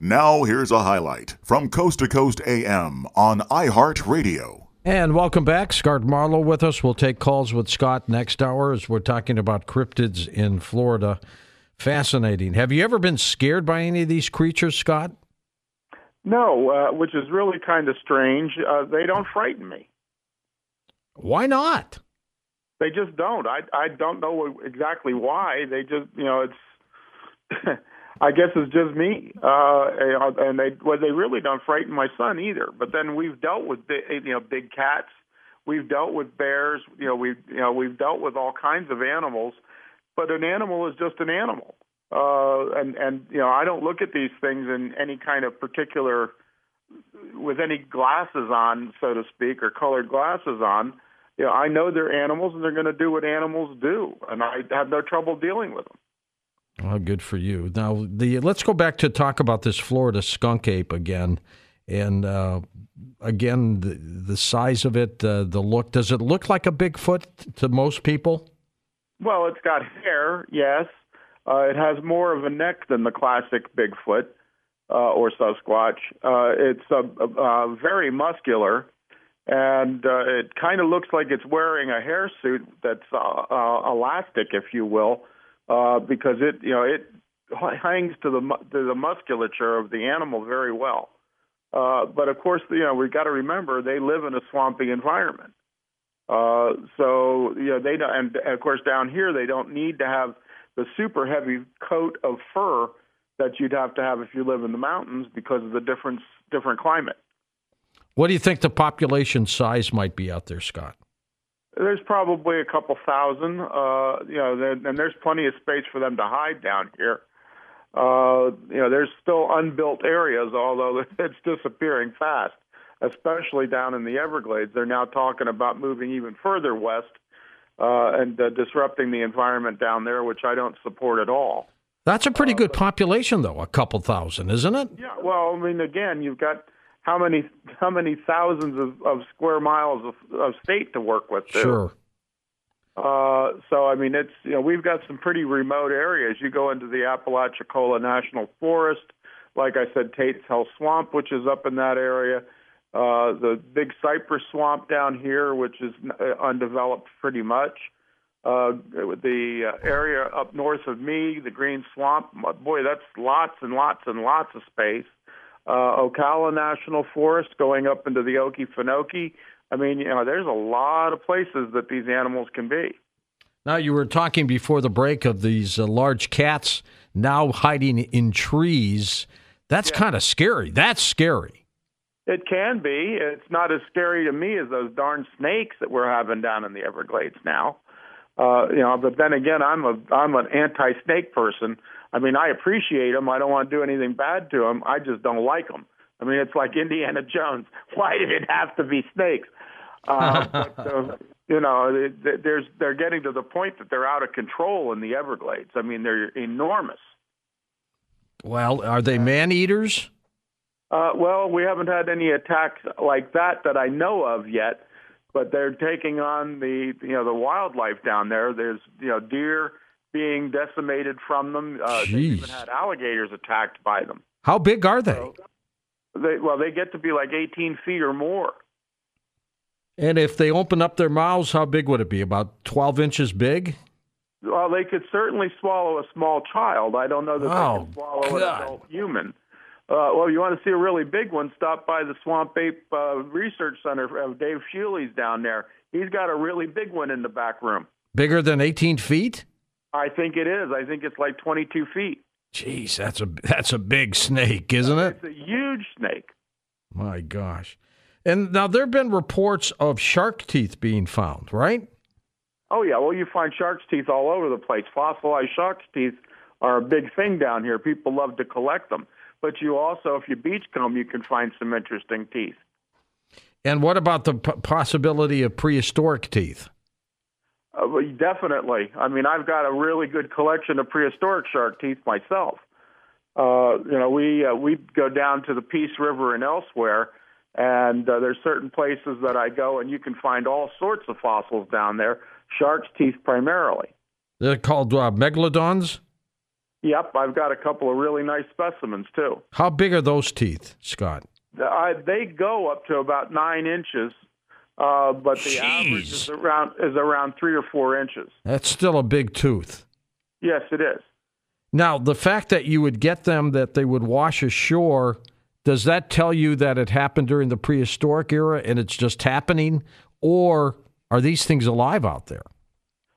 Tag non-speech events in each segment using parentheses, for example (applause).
Now, here's a highlight from Coast to Coast AM on iHeartRadio. And welcome back. Scott Marlowe with us. We'll take calls with Scott next hour as we're talking about cryptids in Florida. Fascinating. Have you ever been scared by any of these creatures, Scott? No, uh, which is really kind of strange. Uh, they don't frighten me. Why not? They just don't. I I don't know exactly why. They just you know it's. (laughs) I guess it's just me, uh, and they well they really don't frighten my son either. But then we've dealt with you know big cats, we've dealt with bears, you know we've you know we've dealt with all kinds of animals, but an animal is just an animal, uh, and and you know I don't look at these things in any kind of particular with any glasses on, so to speak, or colored glasses on. You know, I know they're animals and they're going to do what animals do, and I have no trouble dealing with them. Well, good for you. Now, the let's go back to talk about this Florida skunk ape again, and uh, again the the size of it, uh, the look. Does it look like a Bigfoot to most people? Well, it's got hair, yes. Uh, it has more of a neck than the classic Bigfoot uh, or Sasquatch. Uh, it's uh, very muscular, and it kind of looks like it's wearing a hairsuit that's elastic, if you will uh, because it you know it hangs to the to the musculature of the animal very well. Uh, but of course, you know we've got to remember they live in a swampy environment. Uh, so you know they don't, and of course down here they don't need to have the super heavy coat of fur that you'd have to have if you live in the mountains because of the different different climate. What do you think the population size might be out there, Scott? There's probably a couple thousand, uh, you know, and there's plenty of space for them to hide down here. Uh, you know, there's still unbuilt areas, although (laughs) it's disappearing fast, especially down in the Everglades. They're now talking about moving even further west uh, and uh, disrupting the environment down there, which I don't support at all. That's a pretty good population, though, a couple thousand, isn't it? Yeah. Well, I mean, again, you've got how many how many thousands of, of square miles of, of state to work with. Too. Sure. Uh, so I mean, it's you know we've got some pretty remote areas. You go into the Apalachicola National Forest, like I said, Tate's Hell Swamp, which is up in that area. Uh, the Big Cypress Swamp down here, which is uh, undeveloped pretty much. Uh, the uh, area up north of me, the Green Swamp, boy, that's lots and lots and lots of space uh, Ocala National Forest going up into the Okefenokee. I mean, you know, there's a lot of places that these animals can be. Now, you were talking before the break of these uh, large cats now hiding in trees. That's yeah. kind of scary. That's scary. It can be. It's not as scary to me as those darn snakes that we're having down in the Everglades now. Uh, you know, but then again, I'm a I'm an anti-snake person. I mean, I appreciate them. I don't want to do anything bad to them. I just don't like them. I mean, it's like Indiana (laughs) Jones. Why did it have to be snakes? (laughs) Uh, but, uh, you know, there's they're getting to the point that they're out of control in the Everglades. I mean, they're enormous. Well, are they man eaters? Uh, well, we haven't had any attacks like that that I know of yet, but they're taking on the you know the wildlife down there. There's you know deer being decimated from them. Uh, they even had alligators attacked by them. How big are they? So they? Well, they get to be like 18 feet or more. And if they open up their mouths, how big would it be? About 12 inches big? Well, they could certainly swallow a small child. I don't know that oh, they can swallow God. an adult human. Uh, well, you want to see a really big one? Stop by the Swamp Ape uh, Research Center of Dave Shealy's down there. He's got a really big one in the back room. Bigger than 18 feet? I think it is. I think it's like 22 feet. Jeez, that's a that's a big snake, isn't it? It's a huge snake. My gosh. And now there have been reports of shark teeth being found, right? Oh yeah, well you find shark's teeth all over the place. Fossilized shark's teeth are a big thing down here. People love to collect them. But you also, if you beachcomb, you can find some interesting teeth. And what about the p- possibility of prehistoric teeth? Uh, definitely. I mean, I've got a really good collection of prehistoric shark teeth myself. Uh, you know, we uh, we go down to the Peace River and elsewhere, and uh, there's certain places that I go, and you can find all sorts of fossils down there, shark's teeth primarily. They're called uh, megalodons. Yep, I've got a couple of really nice specimens too. How big are those teeth, Scott? I, they go up to about nine inches, uh, but the Jeez. average is around is around three or four inches. That's still a big tooth. Yes, it is. Now, the fact that you would get them that they would wash ashore, does that tell you that it happened during the prehistoric era and it's just happening? Or are these things alive out there?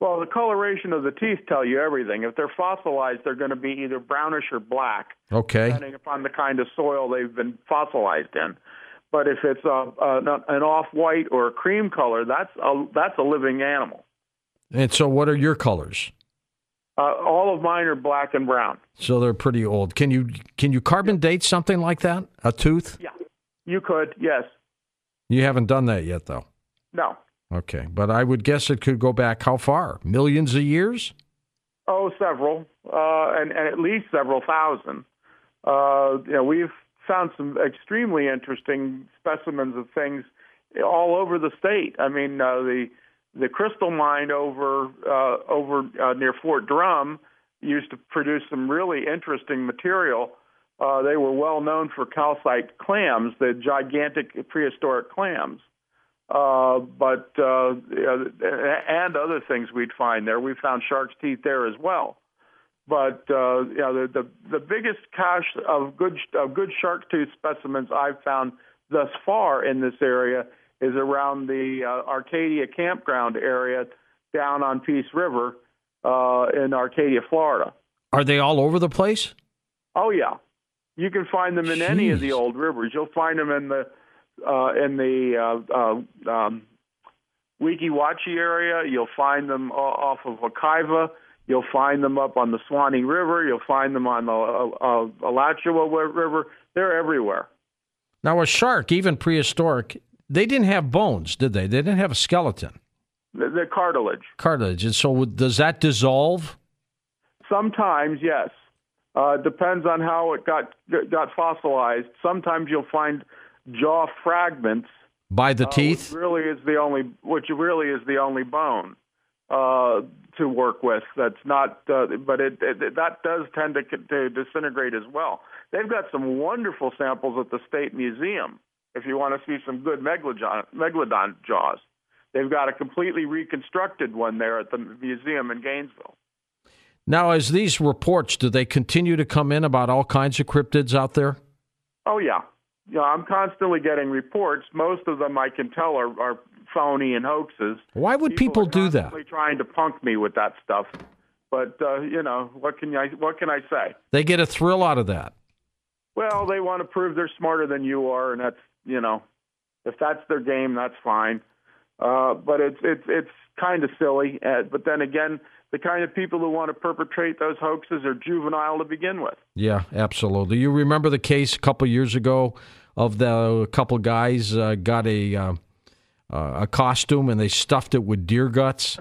Well, the coloration of the teeth tell you everything. If they're fossilized, they're going to be either brownish or black, Okay. depending upon the kind of soil they've been fossilized in. But if it's a, a, an off-white or a cream color, that's a that's a living animal. And so, what are your colors? Uh, all of mine are black and brown. So they're pretty old. Can you can you carbon date something like that? A tooth? Yeah, you could. Yes. You haven't done that yet, though. No. Okay, but I would guess it could go back how far? Millions of years? Oh, several, uh, and, and at least several thousand. Uh, you know, we've found some extremely interesting specimens of things all over the state. I mean, uh, the the crystal mine over uh, over uh, near Fort Drum used to produce some really interesting material. Uh, they were well known for calcite clams, the gigantic prehistoric clams. Uh, but uh, and other things we'd find there. We found shark's teeth there as well. But uh, know, the, the the biggest cache of good of good shark tooth specimens I've found thus far in this area is around the uh, Arcadia campground area down on Peace River uh, in Arcadia, Florida. Are they all over the place? Oh yeah, you can find them in any of the old rivers. You'll find them in the uh, in the uh, uh, um, Weeki Wachee area. You'll find them off of Wekiva. You'll find them up on the Suwannee River. You'll find them on the uh, uh, Alachua River. They're everywhere. Now, a shark, even prehistoric, they didn't have bones, did they? They didn't have a skeleton, The, the cartilage. cartilage. And so, does that dissolve? Sometimes, yes. Uh, depends on how it got got fossilized. Sometimes you'll find jaw fragments By the uh, teeth? which really is the only, which really is the only bone uh, to work with. That's not, uh, but it, it that does tend to, to disintegrate as well. They've got some wonderful samples at the State Museum. If you want to see some good megalodon, megalodon jaws, they've got a completely reconstructed one there at the museum in Gainesville. Now, as these reports, do they continue to come in about all kinds of cryptids out there? Oh yeah, yeah. I'm constantly getting reports. Most of them I can tell are, are phony and hoaxes. Why would people, are do that? Trying to punk me with that stuff, but uh, you know what can I what can I say? They get a thrill out of that. Well, they want to prove they're smarter than you are, and that's you know, if that's their game, that's fine. Uh, but it's it's it's kind of silly. Uh, but then again, the kind of people who want to perpetrate those hoaxes are juvenile to begin with. Yeah, absolutely. You remember the case a couple years ago of the couple guys uh, got a uh, uh, a costume and they stuffed it with deer guts.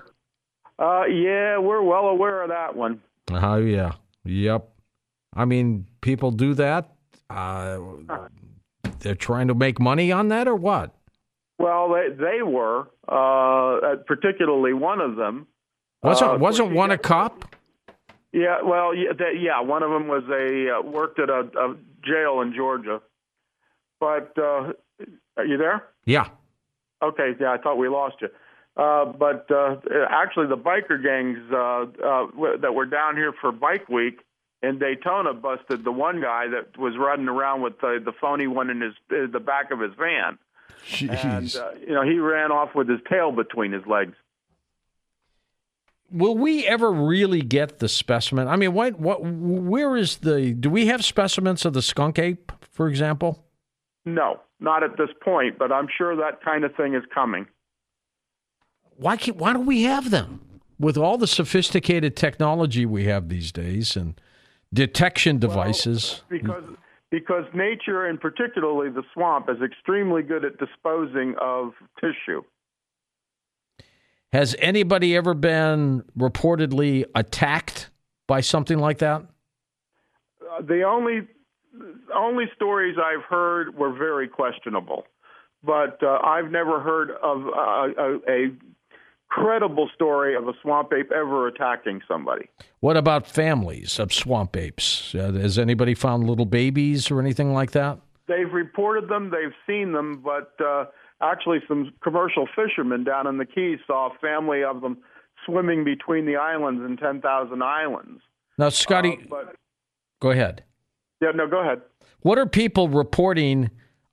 Uh, yeah, we're well aware of that one. Oh yeah, yep. I mean, people do that. Uh, they're trying to make money on that, or what? Well, they they were, uh, particularly one of them. Wasn't Uh, wasn't one a cop? Yeah, well, yeah, they, yeah one of them was a uh, worked at a, a jail in Georgia. But uh, are you there? Yeah. Okay, yeah, I thought we lost you. Uh, but uh, actually, the biker gangs uh, uh, that were down here for Bike Week in Daytona busted the one guy that was running around with the, the phony one in his uh, the back of his van, and Jeez. uh, you know he ran off with his tail between his legs. Will we ever really get the specimen? I mean, what what where is the? Do we have specimens of the skunk ape, for example? No, not at this point, but I'm sure that kind of thing is coming. Why can't, why don't we have them with all the sophisticated technology we have these days and detection devices? because because nature and particularly the swamp is extremely good at disposing of tissue. Has anybody ever been reportedly attacked by something like that? Uh, the only only stories I've heard were very questionable, but uh, I've never heard of uh, a, a credible story of a swamp ape ever attacking somebody. What about families of swamp apes? Uh, has anybody found little babies or anything like that? They've reported them, they've seen them, but uh, actually, some commercial fishermen down in the Keys saw a family of them swimming between the islands and 10,000 islands. Now, Scotty, uh, but, go ahead. Yeah, no, go ahead. What are people reporting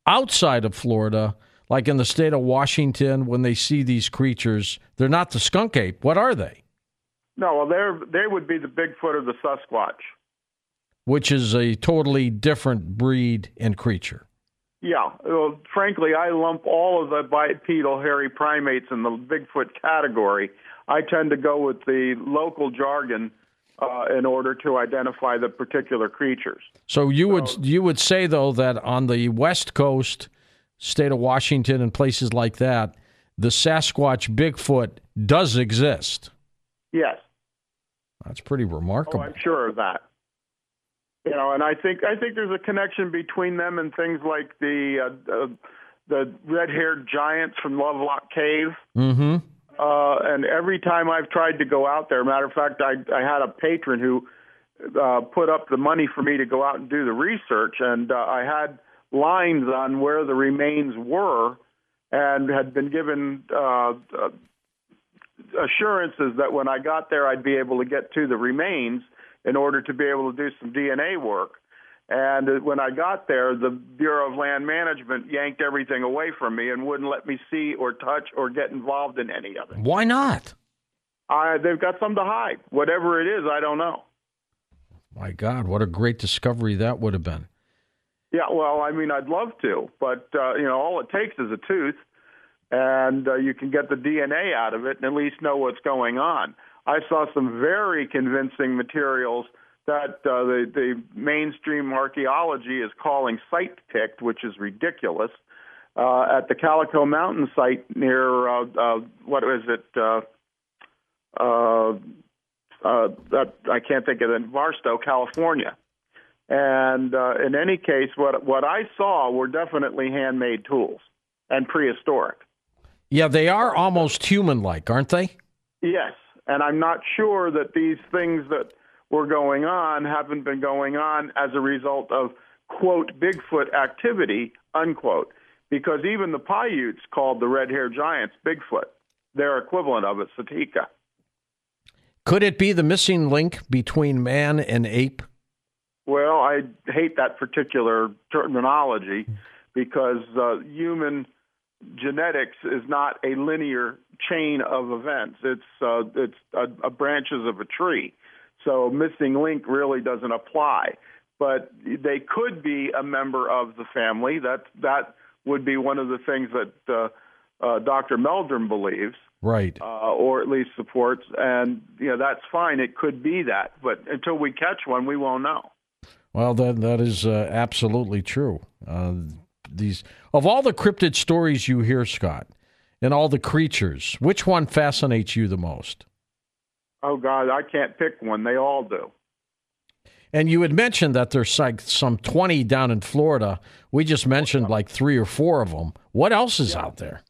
outside of Florida, like in the state of Washington, when they see these creatures? They're not the skunk ape. What are they? No, well, they're they would be the Bigfoot or the Sasquatch which is a totally different breed and creature. Yeah, well, frankly, I lump all of the bipedal hairy primates in the Bigfoot category. I tend to go with the local jargon uh, in order to identify the particular creatures. So you so, would you would say though that on the west coast, state of Washington and places like that, the Sasquatch Bigfoot does exist. Yes. That's pretty remarkable. Oh, I'm sure of that you know, and I think I think there's a connection between them and things like the uh, uh, the red-haired giants from Lovelock Cave. Mm-hmm. Uh, and every time I've tried to go out there, matter of fact, I I had a patron who uh, put up the money for me to go out and do the research, and uh, I had lines on where the remains were, and had been given uh, uh, assurances that when I got there, I'd be able to get to the remains in order to be able to do some DNA work. And when I got there, the Bureau of Land Management yanked everything away from me and wouldn't let me see or touch or get involved in any of it. Why not? I, they've got something to hide. Whatever it is, I don't know. My God, what a great discovery that would have been. Yeah, well, I mean, I'd love to, but uh, you know, all it takes is a tooth, and uh, you can get the DNA out of it and at least know what's going on. I saw some very convincing materials that uh, the, the mainstream archaeology is calling site picked, which is ridiculous. Uh, at the Calico Mountain site near uh, uh, what is it? Uh, uh, uh, that I can't think of it. Barstow, California. And uh, in any case, what what I saw were definitely handmade tools and prehistoric. Yeah, they are almost human-like, aren't they? Yes, and I'm not sure that these things that were going on haven't been going on as a result of, quote, Bigfoot activity, unquote. Because even the Paiutes called the red haired giants Bigfoot. Their equivalent of it, Satika. Could it be the missing link between man and ape? Well, I hate that particular terminology because uh, human genetics is not a linear chain of events. It's uh, it's a, a branches of a tree. So missing link really doesn't apply. But they could be a member of the family. That that would be one of the things that uh, uh, Dr. Meldrum believes, right, uh, or at least supports. And you know that's fine. It could be that, but until we catch one, we won't know. Well, that that is uh, absolutely true. Uh, these of all the cryptid stories you hear, Scott, and all the creatures, which one fascinates you the most? Oh God, I can't pick one. They all do. And you had mentioned that there's like some 20 down in Florida. We just mentioned like three or four of them. What else is yeah. out there?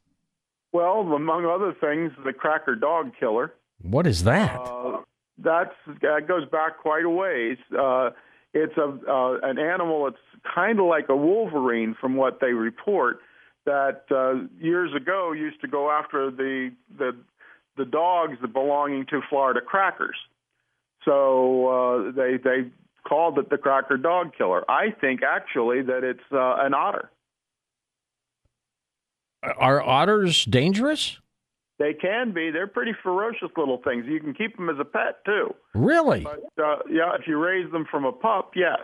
Well, among other things, the cracker dog killer. What is that? Uh, that's that goes back quite a ways. Uh, it's a uh, an animal that's kind of like a wolverine, from what they report. That uh, years ago used to go after the the the dogs that belonging to Florida Crackers. So uh, they they called it the Cracker Dog Killer. I think actually that it's uh, an otter. Are otters dangerous? They can be. They're pretty ferocious little things. You can keep them as a pet too. Really? But, uh, yeah, if you raise them from a pup, yes.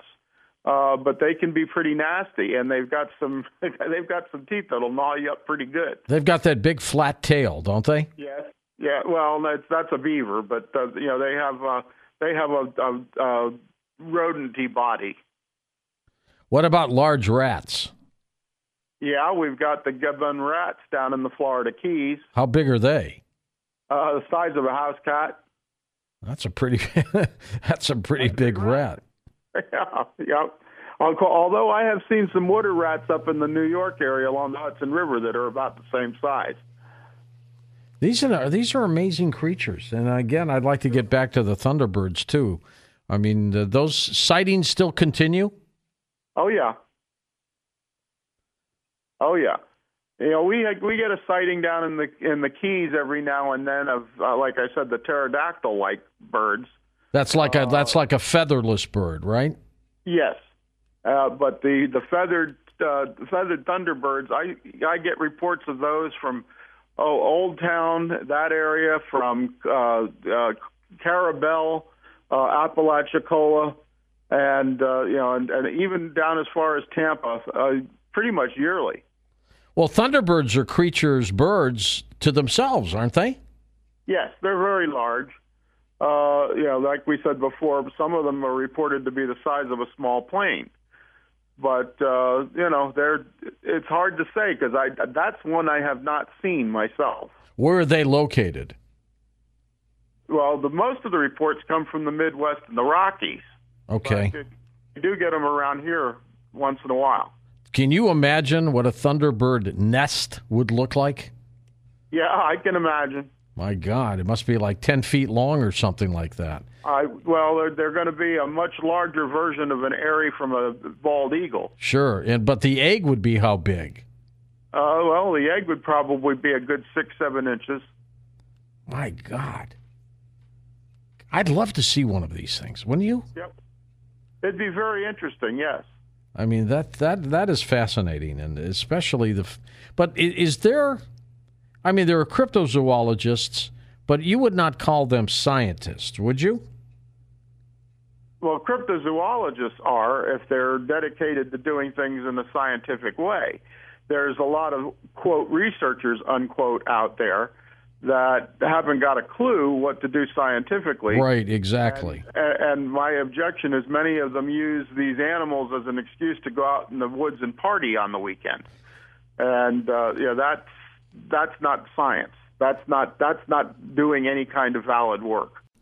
Uh, but they can be pretty nasty, and they've got some (laughs) they've got some teeth that'll gnaw you up pretty good. They've got that big flat tail, don't they? Yes. Yeah. Well, that's that's a beaver, but uh, you know they have uh, they have a, a, a rodenty body. What about large rats? Yeah, we've got the Gambian rats down in the Florida Keys. How big are they? Uh, the size of a house cat. That's a pretty. (laughs) that's a pretty that's big rat. rat. (laughs) yeah, yeah. Although I have seen some water rats up in the New York area along the Hudson River that are about the same size. These are these are amazing creatures, and again, I'd like to get back to the Thunderbirds too. I mean, those sightings still continue. Oh yeah. Oh yeah. You know, we we get a sighting down in the in the Keys every now and then of, uh, like I said, the pterodactyl-like birds. That's like a uh, that's like a featherless bird, right? Yes, uh, but the the feathered uh, feathered thunderbirds, I I get reports of those from oh Old Town that area, from uh, uh, Carrabelle, uh, Apalachicola, and uh, you know, and, and even down as far as Tampa, uh, pretty much yearly. Well, thunderbirds are creatures, birds to themselves, aren't they? Yes, they're very large. Uh, you know, like we said before, some of them are reported to be the size of a small plane. But uh, you know, they're it's hard to say because I that's one I have not seen myself. Where are they located? Well, the most of the reports come from the Midwest and the Rockies. Okay. you do get them around here once in a while. Can you imagine what a thunderbird nest would look like? Yeah, I can imagine. My God, it must be like 10 feet long or something like that. I, well, they're, they're going to be a much larger version of an eyrie from a bald eagle. Sure, and but the egg would be how big? Uh, well, the egg would probably be a good six, seven inches. My God. I'd love to see one of these things, wouldn't you? Yep. It'd be very interesting, yes. I mean that that that is fascinating, and especially the. But is there I mean, there are cryptozoologists, but you would not call them scientists, would you? Well, cryptozoologists are if they're dedicated to doing things in a scientific way. There's a lot of, quote, researchers, unquote, out there that haven't got a clue what to do scientifically. Right, exactly. And, and, my objection is many of them use these animals as an excuse to go out in the woods and party on the weekend. And, uh, you know, that's that's not science. That's not that's not doing any kind of valid work.